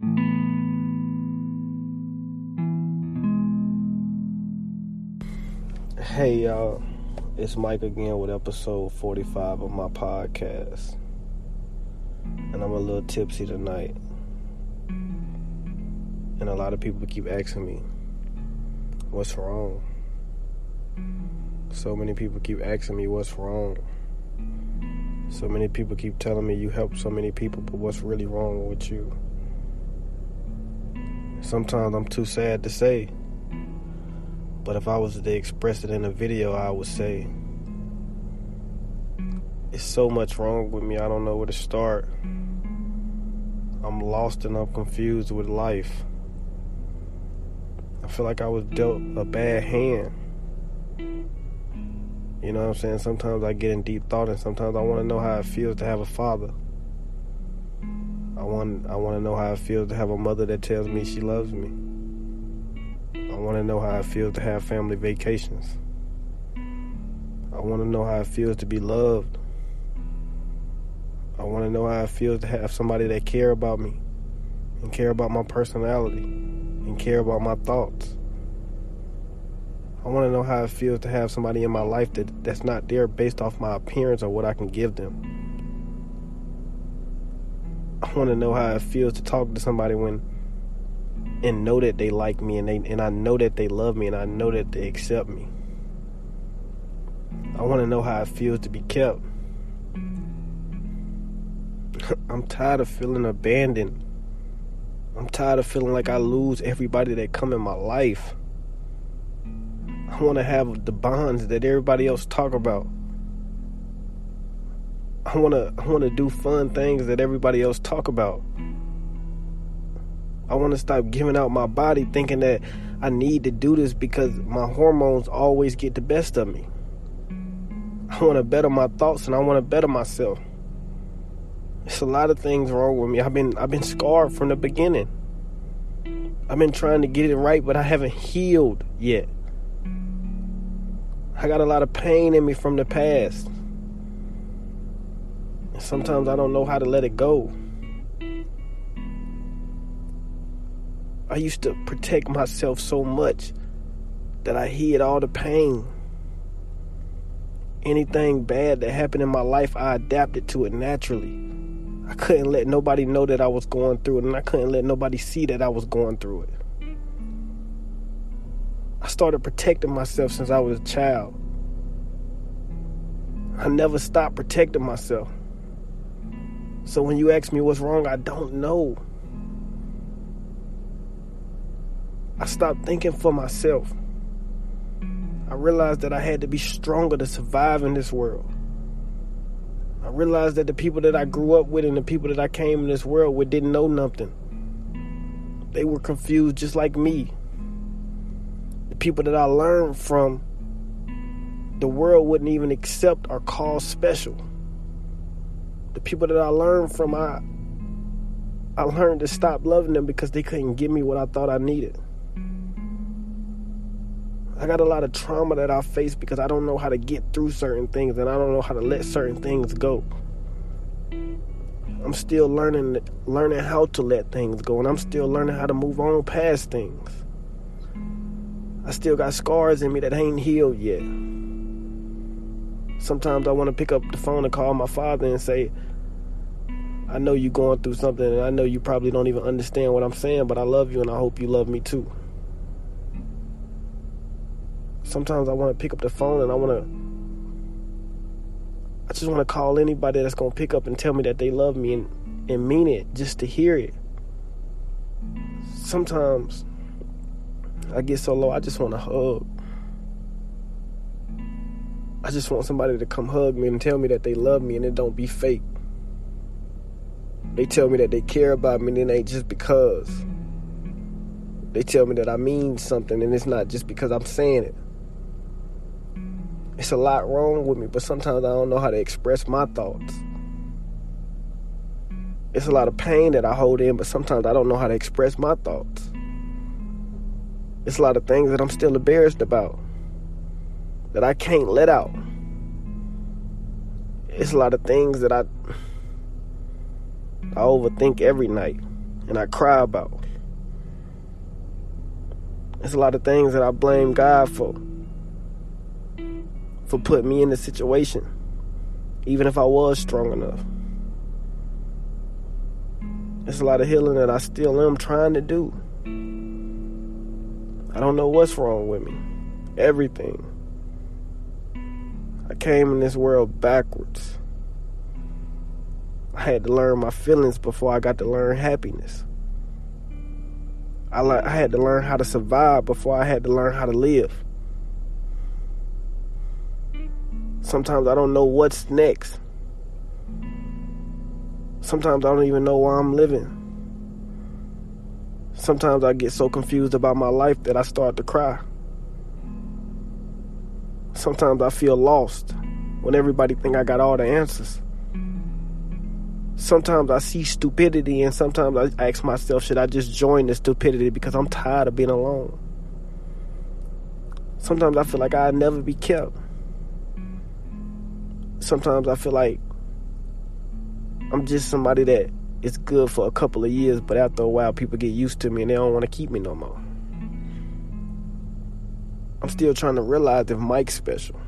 Hey y'all, it's Mike again with episode 45 of my podcast. And I'm a little tipsy tonight. And a lot of people keep asking me, what's wrong? So many people keep asking me what's wrong. So many people keep telling me you help so many people, but what's really wrong with you? Sometimes I'm too sad to say. But if I was to express it in a video, I would say, it's so much wrong with me, I don't know where to start. I'm lost and I'm confused with life. I feel like I was dealt a bad hand. You know what I'm saying? Sometimes I get in deep thought and sometimes I want to know how it feels to have a father. I want I want to know how it feels to have a mother that tells me she loves me. I want to know how it feels to have family vacations. I want to know how it feels to be loved. I want to know how it feels to have somebody that care about me and care about my personality and care about my thoughts. I want to know how it feels to have somebody in my life that that's not there based off my appearance or what I can give them. I want to know how it feels to talk to somebody when and know that they like me and they and I know that they love me and I know that they accept me. I want to know how it feels to be kept. I'm tired of feeling abandoned. I'm tired of feeling like I lose everybody that come in my life. I want to have the bonds that everybody else talk about. I want to I want to do fun things that everybody else talk about. I want to stop giving out my body thinking that I need to do this because my hormones always get the best of me. I want to better my thoughts and I want to better myself. It's a lot of things wrong with me. I've been I've been scarred from the beginning. I've been trying to get it right, but I haven't healed yet. I got a lot of pain in me from the past. Sometimes I don't know how to let it go. I used to protect myself so much that I hid all the pain. Anything bad that happened in my life, I adapted to it naturally. I couldn't let nobody know that I was going through it, and I couldn't let nobody see that I was going through it. I started protecting myself since I was a child. I never stopped protecting myself. So when you ask me what's wrong, I don't know. I stopped thinking for myself. I realized that I had to be stronger to survive in this world. I realized that the people that I grew up with and the people that I came in this world with didn't know nothing. They were confused just like me. The people that I learned from, the world wouldn't even accept or call special the people that I learned from, I I learned to stop loving them because they couldn't give me what I thought I needed. I got a lot of trauma that I face because I don't know how to get through certain things and I don't know how to let certain things go. I'm still learning learning how to let things go and I'm still learning how to move on past things. I still got scars in me that ain't healed yet. Sometimes I want to pick up the phone and call my father and say, I know you're going through something, and I know you probably don't even understand what I'm saying, but I love you and I hope you love me too. Sometimes I want to pick up the phone and I want to. I just want to call anybody that's going to pick up and tell me that they love me and, and mean it just to hear it. Sometimes I get so low, I just want to hug. I just want somebody to come hug me and tell me that they love me and it don't be fake. They tell me that they care about me, and it ain't just because. They tell me that I mean something, and it's not just because I'm saying it. It's a lot wrong with me, but sometimes I don't know how to express my thoughts. It's a lot of pain that I hold in, but sometimes I don't know how to express my thoughts. It's a lot of things that I'm still embarrassed about that I can't let out. It's a lot of things that I I overthink every night and I cry about. It's a lot of things that I blame God for. For putting me in the situation. Even if I was strong enough. It's a lot of healing that I still am trying to do. I don't know what's wrong with me. Everything. I came in this world backwards. I had to learn my feelings before I got to learn happiness. I, le- I had to learn how to survive before I had to learn how to live. Sometimes I don't know what's next. Sometimes I don't even know why I'm living. Sometimes I get so confused about my life that I start to cry. Sometimes I feel lost when everybody think I got all the answers. Sometimes I see stupidity and sometimes I ask myself, should I just join the stupidity because I'm tired of being alone? Sometimes I feel like I'll never be kept. Sometimes I feel like I'm just somebody that is good for a couple of years, but after a while, people get used to me and they don't want to keep me no more. I'm still trying to realize if Mike's special.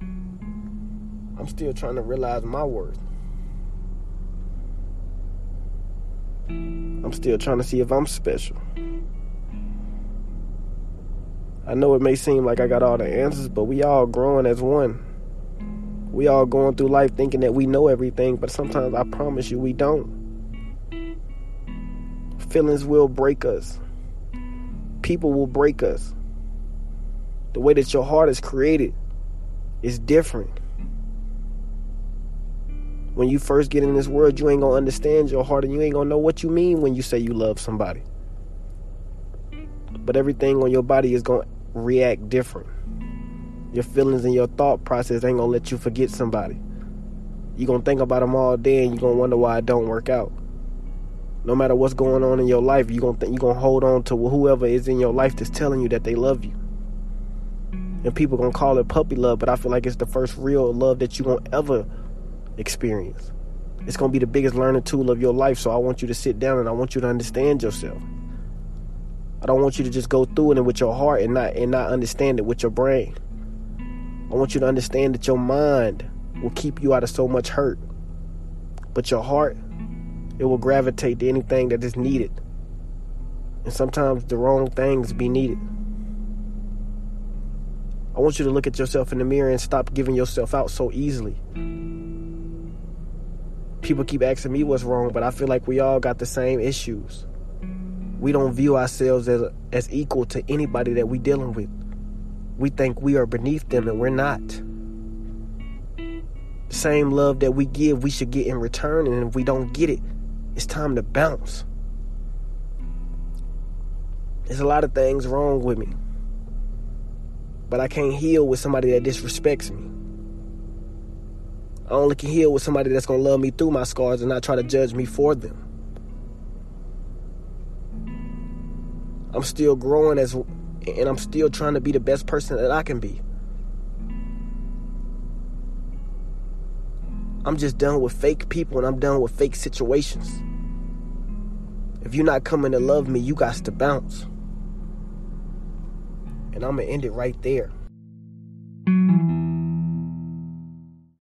I'm still trying to realize my worth. I'm still trying to see if I'm special. I know it may seem like I got all the answers, but we all growing as one. We all going through life thinking that we know everything, but sometimes I promise you we don't. Feelings will break us. People will break us. The way that your heart is created is different. When you first get in this world, you ain't gonna understand your heart and you ain't gonna know what you mean when you say you love somebody. But everything on your body is gonna react different. Your feelings and your thought process ain't gonna let you forget somebody. You're gonna think about them all day and you're gonna wonder why it don't work out. No matter what's going on in your life, you're gonna think you're gonna hold on to whoever is in your life that's telling you that they love you. And people gonna call it puppy love, but I feel like it's the first real love that you gonna ever experience. It's gonna be the biggest learning tool of your life. So I want you to sit down and I want you to understand yourself. I don't want you to just go through it with your heart and not and not understand it with your brain. I want you to understand that your mind will keep you out of so much hurt. But your heart, it will gravitate to anything that is needed. And sometimes the wrong things be needed. I want you to look at yourself in the mirror and stop giving yourself out so easily. People keep asking me what's wrong, but I feel like we all got the same issues. We don't view ourselves as as equal to anybody that we're dealing with we think we are beneath them and we're not. Same love that we give, we should get in return, and if we don't get it, it's time to bounce. There's a lot of things wrong with me, but I can't heal with somebody that disrespects me. I only can heal with somebody that's gonna love me through my scars and not try to judge me for them. I'm still growing as and I'm still trying to be the best person that I can be. I'm just done with fake people and I'm done with fake situations. If you're not coming to love me, you got to bounce. And I'm going to end it right there.